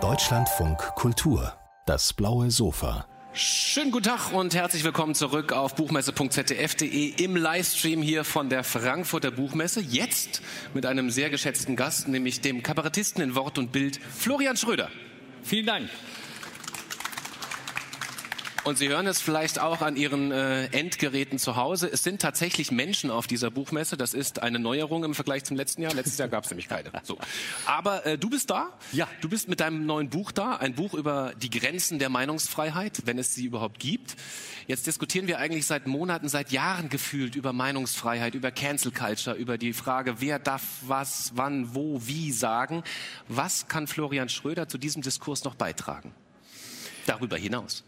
Deutschlandfunk Kultur, das blaue Sofa. Schönen guten Tag und herzlich willkommen zurück auf buchmesse.zdf.de im Livestream hier von der Frankfurter Buchmesse. Jetzt mit einem sehr geschätzten Gast, nämlich dem Kabarettisten in Wort und Bild Florian Schröder. Vielen Dank. Und Sie hören es vielleicht auch an Ihren äh, Endgeräten zu Hause. Es sind tatsächlich Menschen auf dieser Buchmesse. Das ist eine Neuerung im Vergleich zum letzten Jahr. Letztes Jahr gab es nämlich keine. So. Aber äh, du bist da. Ja. Du bist mit deinem neuen Buch da. Ein Buch über die Grenzen der Meinungsfreiheit, wenn es sie überhaupt gibt. Jetzt diskutieren wir eigentlich seit Monaten, seit Jahren gefühlt über Meinungsfreiheit, über Cancel Culture, über die Frage, wer darf was, wann, wo, wie sagen. Was kann Florian Schröder zu diesem Diskurs noch beitragen? Darüber hinaus.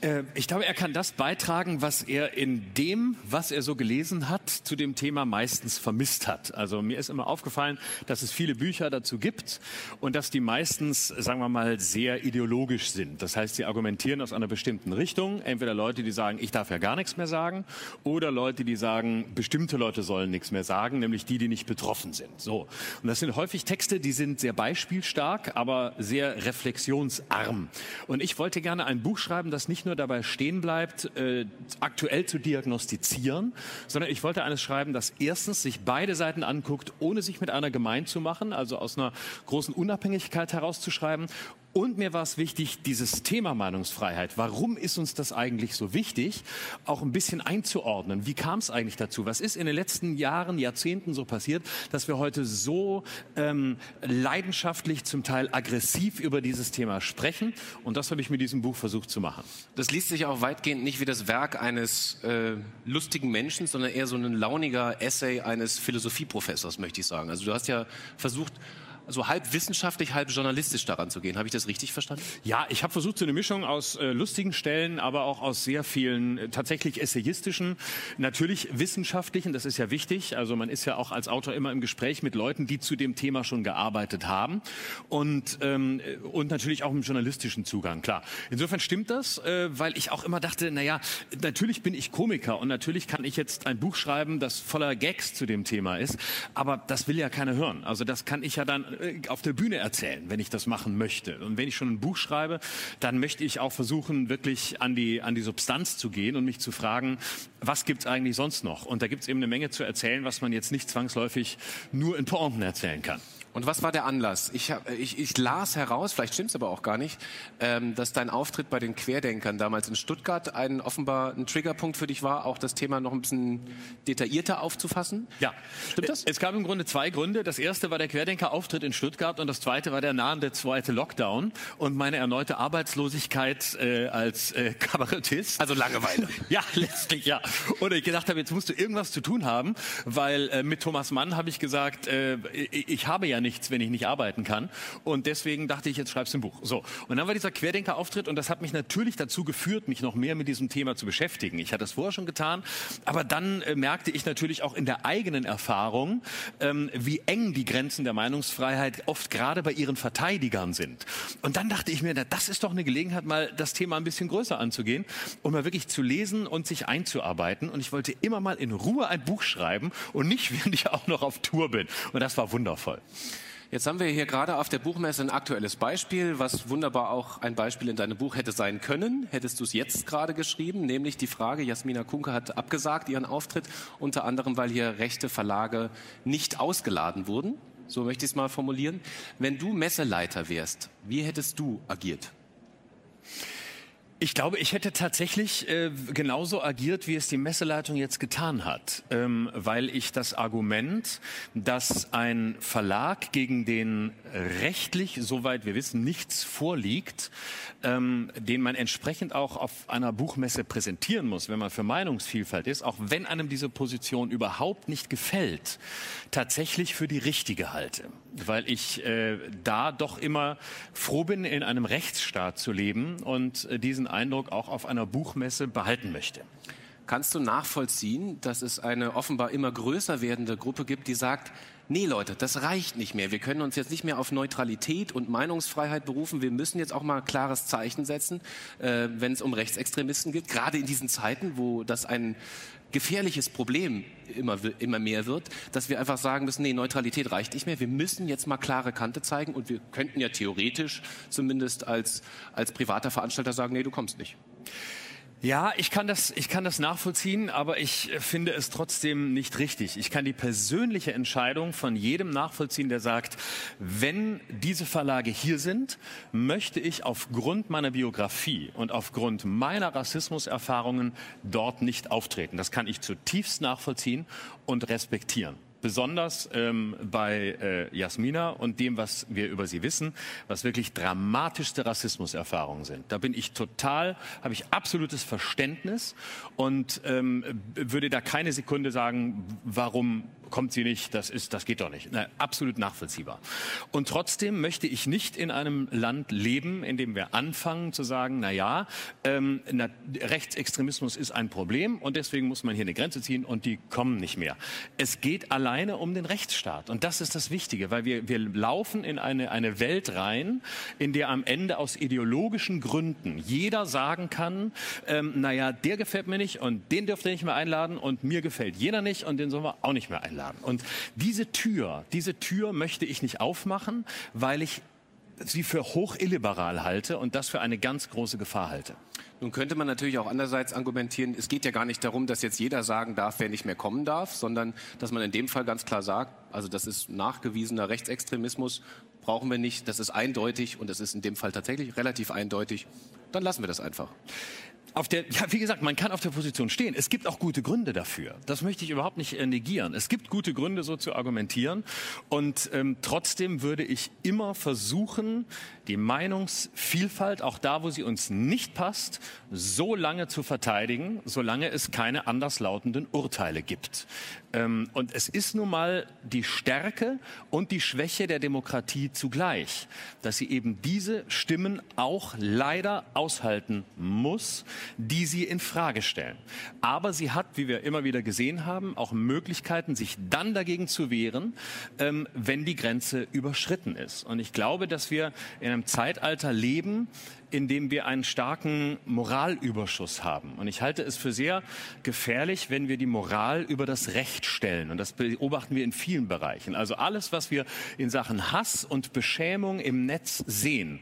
Äh, ich glaube, er kann das beitragen, was er in dem, was er so gelesen hat, zu dem Thema meistens vermisst hat. Also mir ist immer aufgefallen, dass es viele Bücher dazu gibt und dass die meistens, sagen wir mal, sehr ideologisch sind. Das heißt, sie argumentieren aus einer bestimmten Richtung. Entweder Leute, die sagen, ich darf ja gar nichts mehr sagen, oder Leute, die sagen, bestimmte Leute sollen nichts mehr sagen, nämlich die, die nicht betroffen sind. So. Und das sind häufig Texte, die sind sehr beispielstark, aber sehr reflexionsarm. Und ich wollte gerne ein Buch schreiben, das nicht nur nur dabei stehen bleibt, äh, aktuell zu diagnostizieren, sondern ich wollte eines schreiben, das erstens sich beide Seiten anguckt, ohne sich mit einer gemein zu machen, also aus einer großen Unabhängigkeit herauszuschreiben und mir war es wichtig, dieses Thema Meinungsfreiheit, warum ist uns das eigentlich so wichtig, auch ein bisschen einzuordnen. Wie kam es eigentlich dazu? Was ist in den letzten Jahren, Jahrzehnten so passiert, dass wir heute so ähm, leidenschaftlich, zum Teil aggressiv über dieses Thema sprechen? Und das habe ich mit diesem Buch versucht zu machen. Das liest sich auch weitgehend nicht wie das Werk eines äh, lustigen Menschen, sondern eher so ein launiger Essay eines Philosophieprofessors, möchte ich sagen. Also du hast ja versucht, so halb wissenschaftlich, halb journalistisch daran zu gehen. Habe ich das richtig verstanden? Ja, ich habe versucht, so eine Mischung aus äh, lustigen Stellen, aber auch aus sehr vielen äh, tatsächlich essayistischen, natürlich wissenschaftlichen, das ist ja wichtig. Also man ist ja auch als Autor immer im Gespräch mit Leuten, die zu dem Thema schon gearbeitet haben und, ähm, und natürlich auch im journalistischen Zugang, klar. Insofern stimmt das, äh, weil ich auch immer dachte, naja, natürlich bin ich Komiker und natürlich kann ich jetzt ein Buch schreiben, das voller Gags zu dem Thema ist, aber das will ja keiner hören. Also das kann ich ja dann äh, auf der Bühne erzählen, wenn ich das machen möchte. Und wenn ich schon ein Buch schreibe, dann möchte ich auch versuchen, wirklich an die, an die Substanz zu gehen und mich zu fragen, was gibt's eigentlich sonst noch? Und da gibt's eben eine Menge zu erzählen, was man jetzt nicht zwangsläufig nur in Pointen erzählen kann. Und was war der Anlass? Ich, hab, ich, ich las heraus, vielleicht stimmt es aber auch gar nicht, ähm, dass dein Auftritt bei den Querdenkern damals in Stuttgart ein offenbar ein Triggerpunkt für dich war, auch das Thema noch ein bisschen detaillierter aufzufassen. Ja, stimmt das? Es gab im Grunde zwei Gründe. Das erste war der Querdenker-Auftritt in Stuttgart und das zweite war der nahende zweite Lockdown und meine erneute Arbeitslosigkeit äh, als äh, Kabarettist. Also Langeweile. ja, letztlich ja. Und ich gedacht habe, jetzt musst du irgendwas zu tun haben, weil äh, mit Thomas Mann habe ich gesagt, äh, ich, ich habe ja nichts, wenn ich nicht arbeiten kann. Und deswegen dachte ich, jetzt schreibst du ein Buch. So. Und dann war dieser Querdenker-Auftritt und das hat mich natürlich dazu geführt, mich noch mehr mit diesem Thema zu beschäftigen. Ich hatte es vorher schon getan, aber dann äh, merkte ich natürlich auch in der eigenen Erfahrung, ähm, wie eng die Grenzen der Meinungsfreiheit oft gerade bei ihren Verteidigern sind. Und dann dachte ich mir, na, das ist doch eine Gelegenheit, mal das Thema ein bisschen größer anzugehen und mal wirklich zu lesen und sich einzuarbeiten. Und ich wollte immer mal in Ruhe ein Buch schreiben und nicht, während ich auch noch auf Tour bin. Und das war wundervoll. Jetzt haben wir hier gerade auf der Buchmesse ein aktuelles Beispiel, was wunderbar auch ein Beispiel in deinem Buch hätte sein können. Hättest du es jetzt gerade geschrieben, nämlich die Frage, Jasmina Kunke hat abgesagt ihren Auftritt, unter anderem, weil hier rechte Verlage nicht ausgeladen wurden. So möchte ich es mal formulieren. Wenn du Messeleiter wärst, wie hättest du agiert? Ich glaube, ich hätte tatsächlich äh, genauso agiert, wie es die Messeleitung jetzt getan hat, ähm, weil ich das Argument, dass ein Verlag, gegen den rechtlich, soweit wir wissen, nichts vorliegt, ähm, den man entsprechend auch auf einer Buchmesse präsentieren muss, wenn man für Meinungsvielfalt ist, auch wenn einem diese Position überhaupt nicht gefällt, tatsächlich für die richtige halte, weil ich äh, da doch immer froh bin, in einem Rechtsstaat zu leben und äh, diesen Eindruck auch auf einer Buchmesse behalten möchte. Kannst du nachvollziehen, dass es eine offenbar immer größer werdende Gruppe gibt, die sagt, nee Leute, das reicht nicht mehr. Wir können uns jetzt nicht mehr auf Neutralität und Meinungsfreiheit berufen. Wir müssen jetzt auch mal ein klares Zeichen setzen, äh, wenn es um Rechtsextremisten geht. Gerade in diesen Zeiten, wo das ein gefährliches Problem immer, immer mehr wird, dass wir einfach sagen müssen, nee, Neutralität reicht nicht mehr. Wir müssen jetzt mal klare Kante zeigen und wir könnten ja theoretisch zumindest als, als privater Veranstalter sagen, nee, du kommst nicht. Ja, ich kann das, ich kann das nachvollziehen, aber ich finde es trotzdem nicht richtig. Ich kann die persönliche Entscheidung von jedem nachvollziehen, der sagt, wenn diese Verlage hier sind, möchte ich aufgrund meiner Biografie und aufgrund meiner Rassismuserfahrungen dort nicht auftreten. Das kann ich zutiefst nachvollziehen und respektieren besonders ähm, bei äh, Jasmina und dem, was wir über sie wissen, was wirklich dramatischste Rassismuserfahrungen sind. Da bin ich total, habe ich absolutes Verständnis und ähm, würde da keine Sekunde sagen, warum kommt sie nicht, das ist, das geht doch nicht. Na, absolut nachvollziehbar. Und trotzdem möchte ich nicht in einem Land leben, in dem wir anfangen zu sagen, na ja, ähm, na, Rechtsextremismus ist ein Problem und deswegen muss man hier eine Grenze ziehen und die kommen nicht mehr. Es geht alleine um den Rechtsstaat und das ist das Wichtige, weil wir, wir laufen in eine, eine Welt rein, in der am Ende aus ideologischen Gründen jeder sagen kann, ähm, na ja, der gefällt mir nicht und den dürft ihr nicht mehr einladen und mir gefällt jener nicht und den sollen wir auch nicht mehr einladen einladen. Und diese Tür, diese Tür möchte ich nicht aufmachen, weil ich sie für hoch illiberal halte und das für eine ganz große Gefahr halte. Nun könnte man natürlich auch andererseits argumentieren, es geht ja gar nicht darum, dass jetzt jeder sagen darf, wer nicht mehr kommen darf, sondern dass man in dem Fall ganz klar sagt, also das ist nachgewiesener Rechtsextremismus, brauchen wir nicht, das ist eindeutig und das ist in dem Fall tatsächlich relativ eindeutig, dann lassen wir das einfach auf der, ja, wie gesagt, man kann auf der Position stehen. Es gibt auch gute Gründe dafür. Das möchte ich überhaupt nicht äh, negieren. Es gibt gute Gründe, so zu argumentieren. Und ähm, trotzdem würde ich immer versuchen, die Meinungsvielfalt, auch da, wo sie uns nicht passt, so lange zu verteidigen, solange es keine anderslautenden Urteile gibt. Ähm, und es ist nun mal die Stärke und die Schwäche der Demokratie zugleich, dass sie eben diese Stimmen auch leider aushalten muss, die sie in Frage stellen. Aber sie hat, wie wir immer wieder gesehen haben, auch Möglichkeiten, sich dann dagegen zu wehren, ähm, wenn die Grenze überschritten ist. Und ich glaube, dass wir in einem Zeitalter leben, in dem wir einen starken Moralüberschuss haben. Und ich halte es für sehr gefährlich, wenn wir die Moral über das Recht stellen. Und das beobachten wir in vielen Bereichen. Also alles, was wir in Sachen Hass und Beschämung im Netz sehen,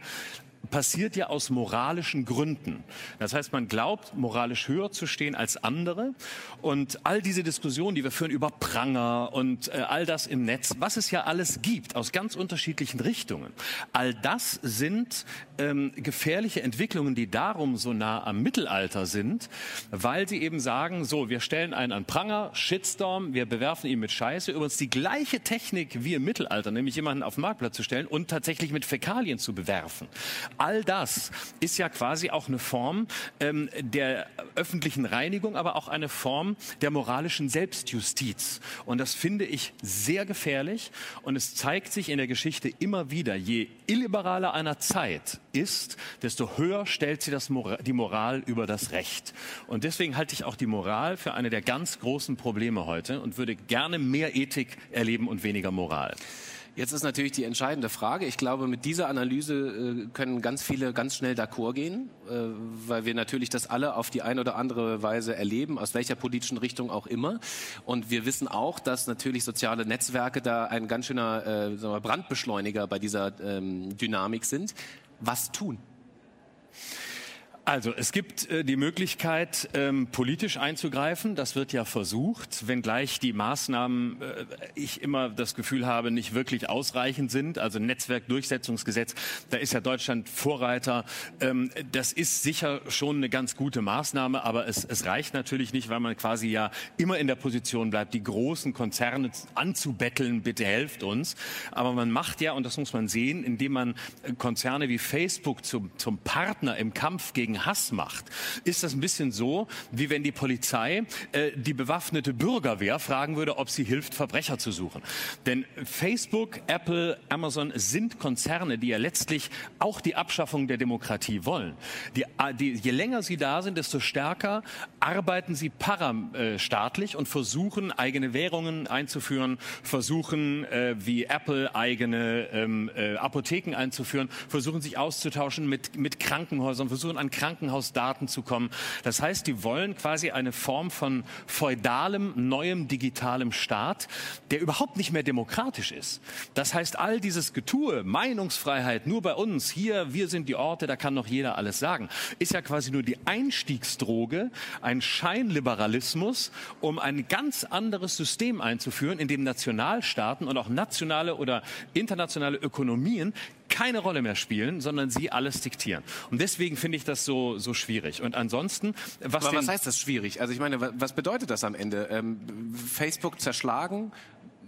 passiert ja aus moralischen Gründen. Das heißt, man glaubt, moralisch höher zu stehen als andere. Und all diese Diskussionen, die wir führen über Pranger und äh, all das im Netz, was es ja alles gibt, aus ganz unterschiedlichen Richtungen, all das sind ähm, gefährliche Entwicklungen, die darum so nah am Mittelalter sind, weil sie eben sagen, so, wir stellen einen an Pranger, Shitstorm, wir bewerfen ihn mit Scheiße, übrigens die gleiche Technik wie im Mittelalter, nämlich jemanden auf den Marktplatz zu stellen und tatsächlich mit Fäkalien zu bewerfen. All das ist ja quasi auch eine Form ähm, der öffentlichen Reinigung, aber auch eine Form der moralischen Selbstjustiz. Und das finde ich sehr gefährlich. Und es zeigt sich in der Geschichte immer wieder, je illiberaler einer Zeit ist, desto höher stellt sie das Moral, die Moral über das Recht. Und deswegen halte ich auch die Moral für eine der ganz großen Probleme heute und würde gerne mehr Ethik erleben und weniger Moral. Jetzt ist natürlich die entscheidende Frage. Ich glaube, mit dieser Analyse äh, können ganz viele ganz schnell d'accord gehen, äh, weil wir natürlich das alle auf die eine oder andere Weise erleben, aus welcher politischen Richtung auch immer. Und wir wissen auch, dass natürlich soziale Netzwerke da ein ganz schöner äh, Brandbeschleuniger bei dieser ähm, Dynamik sind. Was tun? Also es gibt äh, die Möglichkeit, ähm, politisch einzugreifen. Das wird ja versucht, wenngleich die Maßnahmen, äh, ich immer das Gefühl habe, nicht wirklich ausreichend sind. Also Netzwerkdurchsetzungsgesetz, da ist ja Deutschland Vorreiter. Ähm, das ist sicher schon eine ganz gute Maßnahme, aber es, es reicht natürlich nicht, weil man quasi ja immer in der Position bleibt, die großen Konzerne anzubetteln, bitte helft uns. Aber man macht ja, und das muss man sehen, indem man Konzerne wie Facebook zum, zum Partner im Kampf gegen Hass macht, ist das ein bisschen so, wie wenn die Polizei äh, die bewaffnete Bürgerwehr fragen würde, ob sie hilft, Verbrecher zu suchen. Denn Facebook, Apple, Amazon sind Konzerne, die ja letztlich auch die Abschaffung der Demokratie wollen. Die, äh, die, je länger sie da sind, desto stärker arbeiten sie parastaatlich und versuchen, eigene Währungen einzuführen, versuchen, äh, wie Apple eigene ähm, äh, Apotheken einzuführen, versuchen sich auszutauschen mit, mit Krankenhäusern, versuchen an Krankenhausdaten zu kommen. Das heißt, die wollen quasi eine Form von feudalem, neuem, digitalem Staat, der überhaupt nicht mehr demokratisch ist. Das heißt, all dieses Getue, Meinungsfreiheit nur bei uns, hier, wir sind die Orte, da kann noch jeder alles sagen, ist ja quasi nur die Einstiegsdroge, ein Scheinliberalismus, um ein ganz anderes System einzuführen, in dem Nationalstaaten und auch nationale oder internationale Ökonomien keine Rolle mehr spielen, sondern sie alles diktieren. Und deswegen finde ich das so, so schwierig. Und ansonsten, was, Aber was heißt das schwierig? Also ich meine, was bedeutet das am Ende? Ähm, Facebook zerschlagen,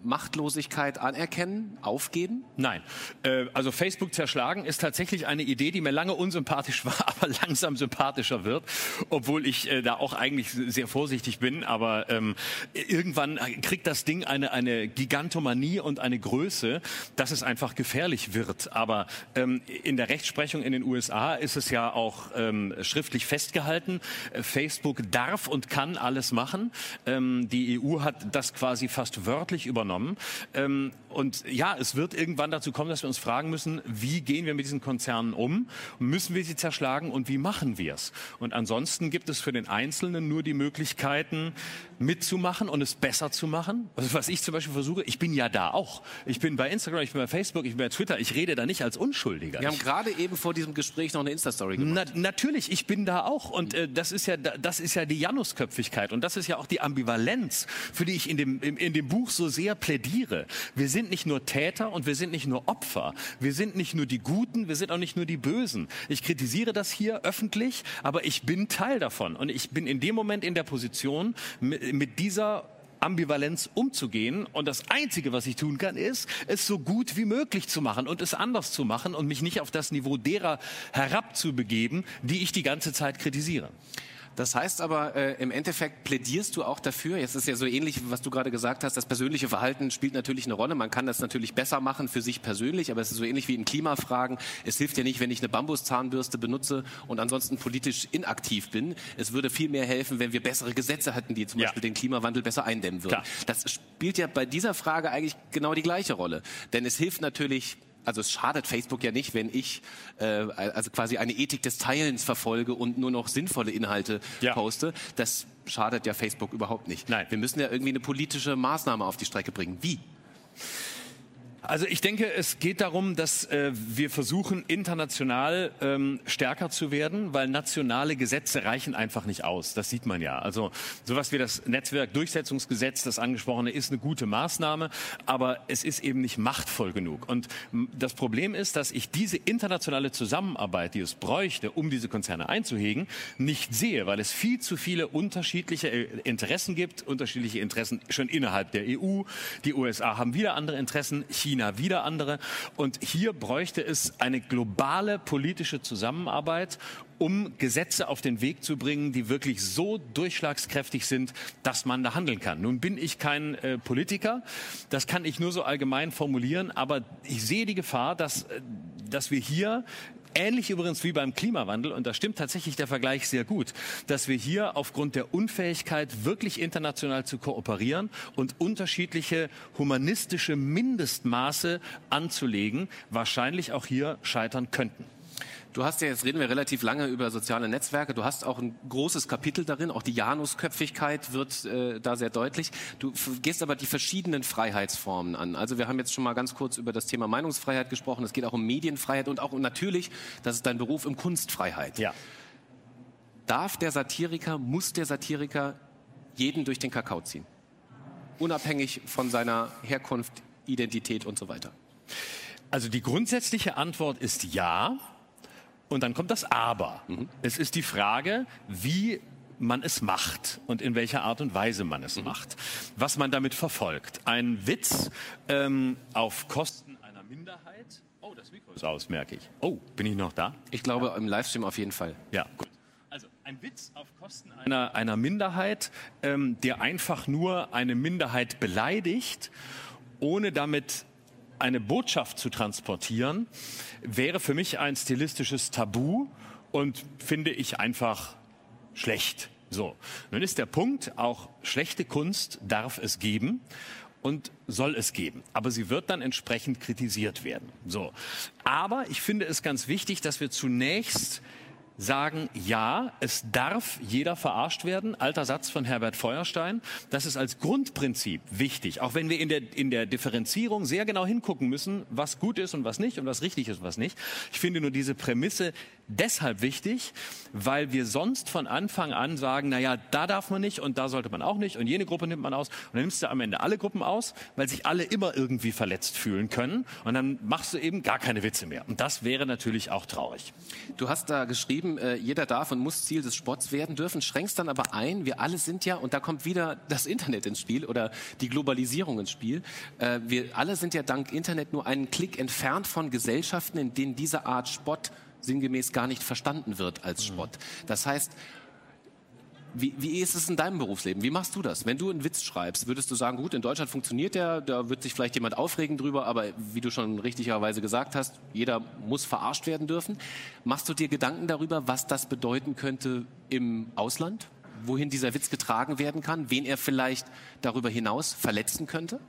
Machtlosigkeit anerkennen, aufgeben? Nein. Äh, also Facebook zerschlagen ist tatsächlich eine Idee, die mir lange unsympathisch war, aber langsam sympathischer wird, obwohl ich äh, da auch eigentlich sehr vorsichtig bin. Aber ähm, irgendwann kriegt das Ding eine, eine Gigantomanie und eine Größe, dass es einfach gefährlich wird. Aber ähm, in der Rechtsprechung in den USA ist es ja auch ähm, schriftlich festgehalten. Äh, Facebook darf und kann alles machen. Die EU hat das quasi fast wörtlich übernommen übernommen. Ähm, und ja, es wird irgendwann dazu kommen, dass wir uns fragen müssen, wie gehen wir mit diesen Konzernen um? Müssen wir sie zerschlagen und wie machen wir es? Und ansonsten gibt es für den Einzelnen nur die Möglichkeiten, mitzumachen und es besser zu machen. Also was ich zum Beispiel versuche, ich bin ja da auch. Ich bin bei Instagram, ich bin bei Facebook, ich bin bei Twitter. Ich rede da nicht als Unschuldiger. Wir haben gerade eben vor diesem Gespräch noch eine Insta-Story gemacht. Na, natürlich, ich bin da auch. Und äh, das ist ja, das ist ja die Janusköpfigkeit. Und das ist ja auch die Ambivalenz, für die ich in dem, in, in dem Buch so sehr plädiere. Wir sind nicht nur Täter und wir sind nicht nur Opfer. Wir sind nicht nur die Guten, wir sind auch nicht nur die Bösen. Ich kritisiere das hier öffentlich, aber ich bin Teil davon. Und ich bin in dem Moment in der Position, mit dieser Ambivalenz umzugehen. Und das Einzige, was ich tun kann, ist, es so gut wie möglich zu machen und es anders zu machen und mich nicht auf das Niveau derer herabzubegeben, die ich die ganze Zeit kritisiere. Das heißt aber, äh, im Endeffekt plädierst du auch dafür, jetzt ist ja so ähnlich, was du gerade gesagt hast, das persönliche Verhalten spielt natürlich eine Rolle. Man kann das natürlich besser machen für sich persönlich, aber es ist so ähnlich wie in Klimafragen. Es hilft ja nicht, wenn ich eine Bambuszahnbürste benutze und ansonsten politisch inaktiv bin. Es würde viel mehr helfen, wenn wir bessere Gesetze hätten, die zum ja. Beispiel den Klimawandel besser eindämmen würden. Klar. Das spielt ja bei dieser Frage eigentlich genau die gleiche Rolle. Denn es hilft natürlich, also es schadet Facebook ja nicht, wenn ich äh, also quasi eine Ethik des Teilens verfolge und nur noch sinnvolle Inhalte ja. poste. Das schadet ja Facebook überhaupt nicht. Nein. Wir müssen ja irgendwie eine politische Maßnahme auf die Strecke bringen. Wie? Also ich denke, es geht darum, dass äh, wir versuchen, international ähm, stärker zu werden, weil nationale Gesetze reichen einfach nicht aus. Das sieht man ja. Also sowas wie das Netzwerkdurchsetzungsgesetz, das angesprochene, ist eine gute Maßnahme, aber es ist eben nicht machtvoll genug. Und das Problem ist, dass ich diese internationale Zusammenarbeit, die es bräuchte, um diese Konzerne einzuhegen, nicht sehe, weil es viel zu viele unterschiedliche äh, Interessen gibt, unterschiedliche Interessen schon innerhalb der EU. Die USA haben wieder andere Interessen. China China wieder andere. Und hier bräuchte es eine globale politische Zusammenarbeit, um Gesetze auf den Weg zu bringen, die wirklich so durchschlagskräftig sind, dass man da handeln kann. Nun bin ich kein äh, Politiker, das kann ich nur so allgemein formulieren, aber ich sehe die Gefahr, dass, äh, dass wir hier Ähnlich übrigens wie beim Klimawandel, und da stimmt tatsächlich der Vergleich sehr gut, dass wir hier aufgrund der Unfähigkeit, wirklich international zu kooperieren und unterschiedliche humanistische Mindestmaße anzulegen, wahrscheinlich auch hier scheitern könnten. Du hast ja, jetzt reden wir relativ lange über soziale Netzwerke. Du hast auch ein großes Kapitel darin. Auch die Janusköpfigkeit wird äh, da sehr deutlich. Du gehst aber die verschiedenen Freiheitsformen an. Also wir haben jetzt schon mal ganz kurz über das Thema Meinungsfreiheit gesprochen. Es geht auch um Medienfreiheit und auch natürlich, das ist dein Beruf, um Kunstfreiheit. Ja. Darf der Satiriker, muss der Satiriker jeden durch den Kakao ziehen? Unabhängig von seiner Herkunft, Identität und so weiter. Also die grundsätzliche Antwort ist ja. Und dann kommt das Aber. Mhm. Es ist die Frage, wie man es macht und in welcher Art und Weise man es mhm. macht. Was man damit verfolgt. Ein Witz ähm, auf Kosten einer Minderheit. Oh, das Mikro ist aus, merke ich. Oh, bin ich noch da? Ich glaube, im Livestream auf jeden Fall. Ja, gut. Witz auf Kosten einer, einer Minderheit, ähm, der einfach nur eine Minderheit beleidigt, ohne damit eine Botschaft zu transportieren, wäre für mich ein stilistisches Tabu und finde ich einfach schlecht. So, nun ist der Punkt, auch schlechte Kunst darf es geben und soll es geben. Aber sie wird dann entsprechend kritisiert werden. So. Aber ich finde es ganz wichtig, dass wir zunächst sagen, ja, es darf jeder verarscht werden. Alter Satz von Herbert Feuerstein. Das ist als Grundprinzip wichtig. Auch wenn wir in der, in der Differenzierung sehr genau hingucken müssen, was gut ist und was nicht und was richtig ist und was nicht. Ich finde nur diese Prämisse deshalb wichtig, weil wir sonst von Anfang an sagen, na ja, da darf man nicht und da sollte man auch nicht und jene Gruppe nimmt man aus und dann nimmst du am Ende alle Gruppen aus, weil sich alle immer irgendwie verletzt fühlen können und dann machst du eben gar keine Witze mehr. Und das wäre natürlich auch traurig. Du hast da geschrieben, äh, jeder darf und muss Ziel des Sports werden dürfen, schränkst dann aber ein, wir alle sind ja, und da kommt wieder das Internet ins Spiel oder die Globalisierung ins Spiel, äh, wir alle sind ja dank Internet nur einen Klick entfernt von Gesellschaften, in denen diese Art Spott sinngemäß gar nicht verstanden wird als Spott. Das heißt, wie, wie ist es in deinem Berufsleben? Wie machst du das? Wenn du einen Witz schreibst, würdest du sagen, gut, in Deutschland funktioniert der, da wird sich vielleicht jemand aufregen drüber, aber wie du schon richtigerweise gesagt hast, jeder muss verarscht werden dürfen. Machst du dir Gedanken darüber, was das bedeuten könnte im Ausland? Wohin dieser Witz getragen werden kann? Wen er vielleicht darüber hinaus verletzen könnte?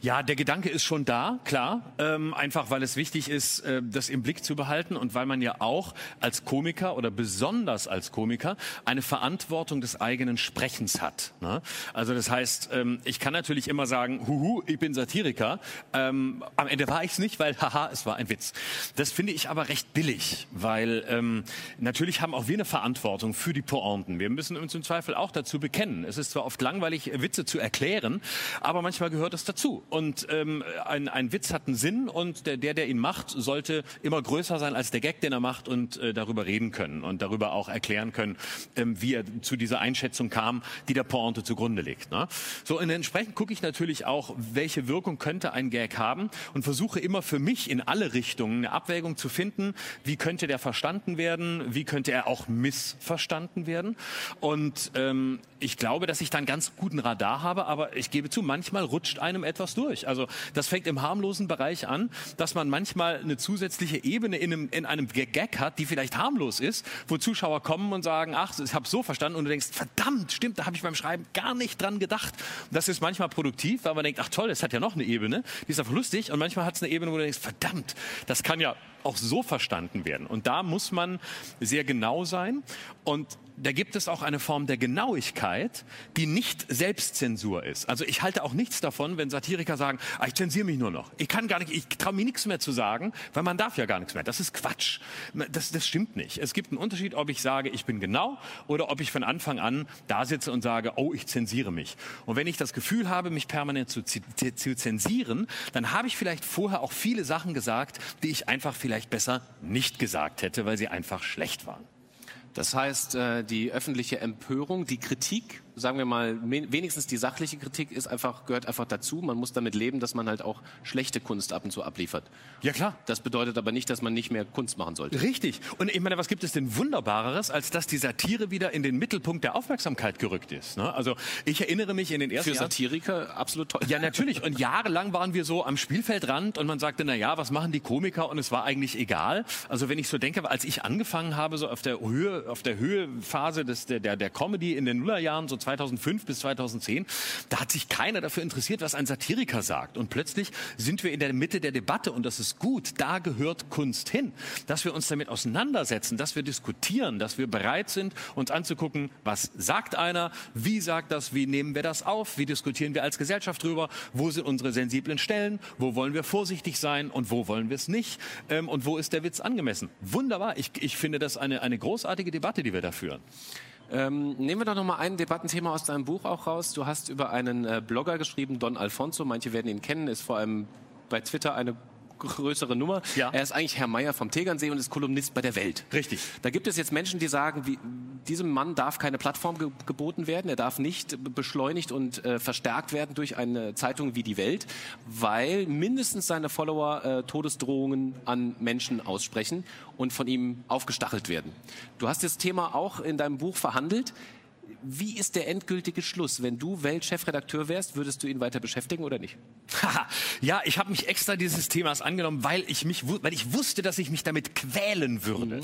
Ja, der Gedanke ist schon da, klar. Ähm, einfach weil es wichtig ist, äh, das im Blick zu behalten und weil man ja auch als Komiker oder besonders als Komiker eine Verantwortung des eigenen Sprechens hat. Ne? Also das heißt, ähm, ich kann natürlich immer sagen, huhu, ich bin Satiriker. Ähm, am Ende war ich es nicht, weil haha, es war ein Witz. Das finde ich aber recht billig, weil ähm, natürlich haben auch wir eine Verantwortung für die Pointen. Wir müssen uns im Zweifel auch dazu bekennen. Es ist zwar oft langweilig, Witze zu erklären, aber manchmal gehört es dazu dazu. Und ähm, ein, ein Witz hat einen Sinn und der, der, der ihn macht, sollte immer größer sein als der Gag, den er macht und äh, darüber reden können und darüber auch erklären können, ähm, wie er zu dieser Einschätzung kam, die der Pointe zugrunde liegt. Ne? So, und entsprechend gucke ich natürlich auch, welche Wirkung könnte ein Gag haben und versuche immer für mich in alle Richtungen eine Abwägung zu finden, wie könnte der verstanden werden, wie könnte er auch missverstanden werden. Und ähm, ich glaube, dass ich dann ganz guten Radar habe, aber ich gebe zu, manchmal rutscht einem etwas durch. Also das fängt im harmlosen Bereich an, dass man manchmal eine zusätzliche Ebene in einem, in einem Gag hat, die vielleicht harmlos ist, wo Zuschauer kommen und sagen, ach, ich habe so verstanden und du denkst, verdammt, stimmt, da habe ich beim Schreiben gar nicht dran gedacht. Das ist manchmal produktiv, weil man denkt, ach toll, es hat ja noch eine Ebene, die ist einfach lustig und manchmal hat es eine Ebene, wo du denkst, verdammt, das kann ja auch so verstanden werden. Und da muss man sehr genau sein und da gibt es auch eine Form der Genauigkeit, die nicht Selbstzensur ist. Also ich halte auch nichts davon, wenn Satiriker sagen, ah, ich zensiere mich nur noch. Ich kann gar nicht, ich traue mir nichts mehr zu sagen, weil man darf ja gar nichts mehr. Das ist Quatsch. Das, das stimmt nicht. Es gibt einen Unterschied, ob ich sage, ich bin genau oder ob ich von Anfang an da sitze und sage, oh, ich zensiere mich. Und wenn ich das Gefühl habe, mich permanent zu, zu zensieren, dann habe ich vielleicht vorher auch viele Sachen gesagt, die ich einfach vielleicht besser nicht gesagt hätte, weil sie einfach schlecht waren. Das heißt, äh, die öffentliche Empörung, die Kritik sagen wir mal, wenigstens die sachliche Kritik ist einfach, gehört einfach dazu. Man muss damit leben, dass man halt auch schlechte Kunst ab und zu abliefert. Ja, klar. Das bedeutet aber nicht, dass man nicht mehr Kunst machen sollte. Richtig. Und ich meine, was gibt es denn Wunderbareres, als dass die Satire wieder in den Mittelpunkt der Aufmerksamkeit gerückt ist? Ne? Also ich erinnere mich in den ersten Für Satiriker Jahren, absolut toll. Ja, natürlich. Und jahrelang waren wir so am Spielfeldrand und man sagte, na ja, was machen die Komiker? Und es war eigentlich egal. Also wenn ich so denke, als ich angefangen habe, so auf der Höhe, auf der Höhephase des, der, der, der Comedy in den Nullerjahren, so 2005 bis 2010, da hat sich keiner dafür interessiert, was ein Satiriker sagt. Und plötzlich sind wir in der Mitte der Debatte und das ist gut. Da gehört Kunst hin, dass wir uns damit auseinandersetzen, dass wir diskutieren, dass wir bereit sind, uns anzugucken, was sagt einer, wie sagt das, wie nehmen wir das auf, wie diskutieren wir als Gesellschaft drüber, wo sind unsere sensiblen Stellen, wo wollen wir vorsichtig sein und wo wollen wir es nicht ähm, und wo ist der Witz angemessen. Wunderbar. Ich, ich finde das eine, eine großartige Debatte, die wir da führen. Ähm, nehmen wir doch noch mal ein Debattenthema aus deinem Buch auch raus. Du hast über einen äh, Blogger geschrieben, Don Alfonso. Manche werden ihn kennen, ist vor allem bei Twitter eine größere Nummer. Ja. Er ist eigentlich Herr Meier vom Tegernsee und ist Kolumnist bei der Welt. Richtig. Da gibt es jetzt Menschen, die sagen, wie, diesem Mann darf keine Plattform ge geboten werden, er darf nicht beschleunigt und äh, verstärkt werden durch eine Zeitung wie die Welt, weil mindestens seine Follower äh, Todesdrohungen an Menschen aussprechen und von ihm aufgestachelt werden. Du hast das Thema auch in deinem Buch verhandelt. Wie ist der endgültige Schluss? Wenn du Weltchefredakteur wärst, würdest du ihn weiter beschäftigen oder nicht? ja, ich habe mich extra dieses Themas angenommen, weil ich mich, weil ich wusste, dass ich mich damit quälen würde, mhm.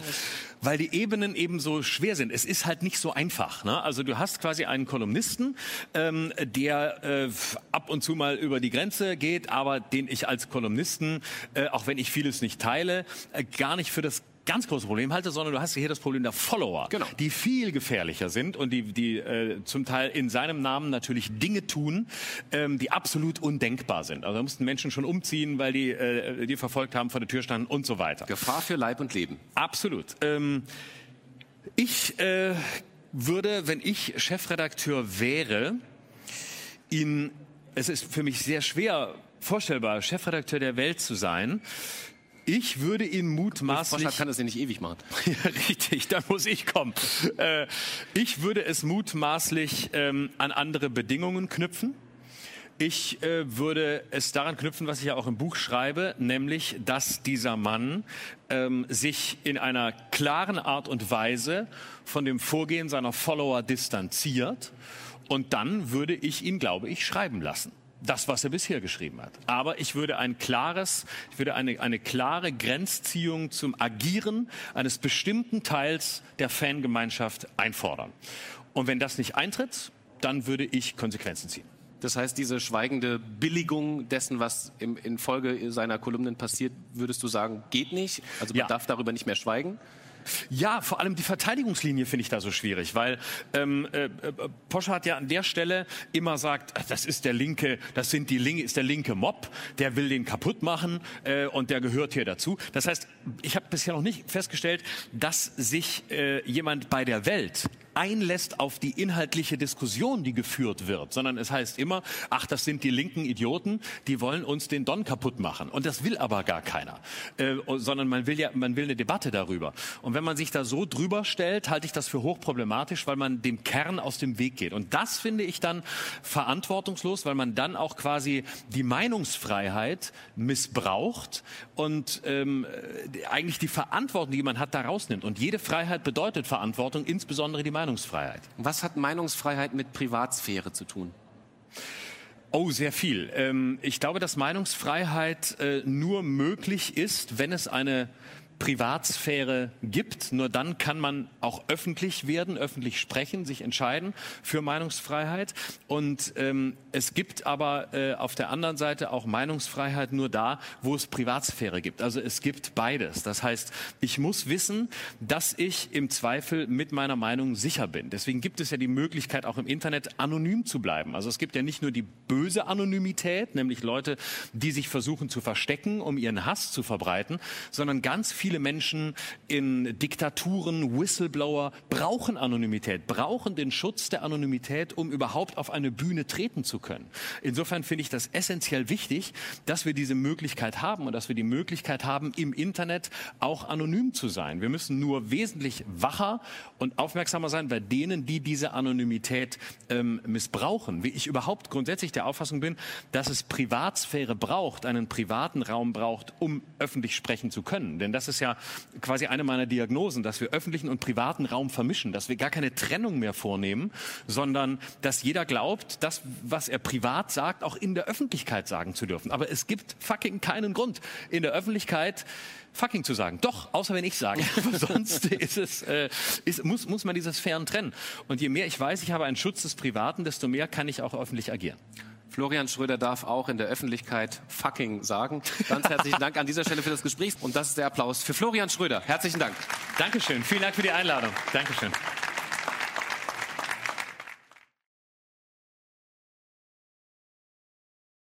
weil die Ebenen eben so schwer sind. Es ist halt nicht so einfach. Ne? Also du hast quasi einen Kolumnisten, ähm, der äh, ab und zu mal über die Grenze geht, aber den ich als Kolumnisten, äh, auch wenn ich vieles nicht teile, äh, gar nicht für das ganz große Problem halte, sondern du hast hier das Problem der Follower, genau. die viel gefährlicher sind und die, die äh, zum Teil in seinem Namen natürlich Dinge tun, ähm, die absolut undenkbar sind. Also da mussten Menschen schon umziehen, weil die äh, die verfolgt haben, vor der Tür standen und so weiter. Gefahr für Leib und Leben. Absolut. Ähm, ich äh, würde, wenn ich Chefredakteur wäre, ihn, es ist für mich sehr schwer vorstellbar, Chefredakteur der Welt zu sein, ich würde ihn mutmaßlich. Vorschlag kann das ja nicht ewig machen. ja, richtig, da muss ich kommen. Äh, ich würde es mutmaßlich ähm, an andere Bedingungen knüpfen. Ich äh, würde es daran knüpfen, was ich ja auch im Buch schreibe, nämlich, dass dieser Mann ähm, sich in einer klaren Art und Weise von dem Vorgehen seiner Follower distanziert. Und dann würde ich ihn, glaube ich, schreiben lassen das, was er bisher geschrieben hat. Aber ich würde ein klares, ich würde eine, eine klare Grenzziehung zum Agieren eines bestimmten Teils der Fangemeinschaft einfordern. Und wenn das nicht eintritt, dann würde ich Konsequenzen ziehen. Das heißt, diese schweigende Billigung dessen, was im, in Folge seiner Kolumnen passiert, würdest du sagen, geht nicht? Also man ja. darf darüber nicht mehr schweigen? Ja, vor allem die Verteidigungslinie finde ich da so schwierig, weil ähm, äh, äh Poscher hat ja an der Stelle immer sagt, das ist der linke, das sind die linke, ist der linke Mob, der will den kaputt machen äh, und der gehört hier dazu. Das heißt, ich habe bisher noch nicht festgestellt, dass sich äh, jemand bei der Welt einlässt auf die inhaltliche Diskussion, die geführt wird, sondern es heißt immer, ach, das sind die linken Idioten, die wollen uns den Don kaputt machen. Und das will aber gar keiner, äh, sondern man will ja, man will eine Debatte darüber. Und wenn man sich da so drüber stellt, halte ich das für hochproblematisch, weil man dem Kern aus dem Weg geht. Und das finde ich dann verantwortungslos, weil man dann auch quasi die Meinungsfreiheit missbraucht und ähm, eigentlich die Verantwortung, die man hat, da rausnimmt. Und jede Freiheit bedeutet Verantwortung, insbesondere die Meinungsfreiheit. Was hat Meinungsfreiheit mit Privatsphäre zu tun? Oh, sehr viel. Ähm, ich glaube, dass Meinungsfreiheit äh, nur möglich ist, wenn es eine Privatsphäre gibt. Nur dann kann man auch öffentlich werden, öffentlich sprechen, sich entscheiden für Meinungsfreiheit. Und ähm, es gibt aber äh, auf der anderen Seite auch Meinungsfreiheit nur da, wo es Privatsphäre gibt. Also es gibt beides. Das heißt, ich muss wissen, dass ich im Zweifel mit meiner Meinung sicher bin. Deswegen gibt es ja die Möglichkeit, auch im Internet anonym zu bleiben. Also es gibt ja nicht nur die böse Anonymität, nämlich Leute, die sich versuchen zu verstecken, um ihren Hass zu verbreiten, sondern ganz viele viele Menschen in Diktaturen, Whistleblower brauchen Anonymität, brauchen den Schutz der Anonymität, um überhaupt auf eine Bühne treten zu können. Insofern finde ich das essentiell wichtig, dass wir diese Möglichkeit haben und dass wir die Möglichkeit haben, im Internet auch anonym zu sein. Wir müssen nur wesentlich wacher und aufmerksamer sein bei denen, die diese Anonymität ähm, missbrauchen. Wie ich überhaupt grundsätzlich der Auffassung bin, dass es Privatsphäre braucht, einen privaten Raum braucht, um öffentlich sprechen zu können. Denn das ist ja quasi eine meiner Diagnosen, dass wir öffentlichen und privaten Raum vermischen, dass wir gar keine Trennung mehr vornehmen, sondern dass jeder glaubt, das, was er privat sagt, auch in der Öffentlichkeit sagen zu dürfen. Aber es gibt fucking keinen Grund, in der Öffentlichkeit fucking zu sagen. Doch, außer wenn ich sage. Sonst ist es, äh, ist, muss, muss man dieses Fern trennen. Und je mehr ich weiß, ich habe einen Schutz des Privaten, desto mehr kann ich auch öffentlich agieren. Florian Schröder darf auch in der Öffentlichkeit fucking sagen. Ganz herzlichen Dank an dieser Stelle für das Gespräch. Und das ist der Applaus für Florian Schröder. Herzlichen Dank. Dankeschön. Vielen Dank für die Einladung. Dankeschön.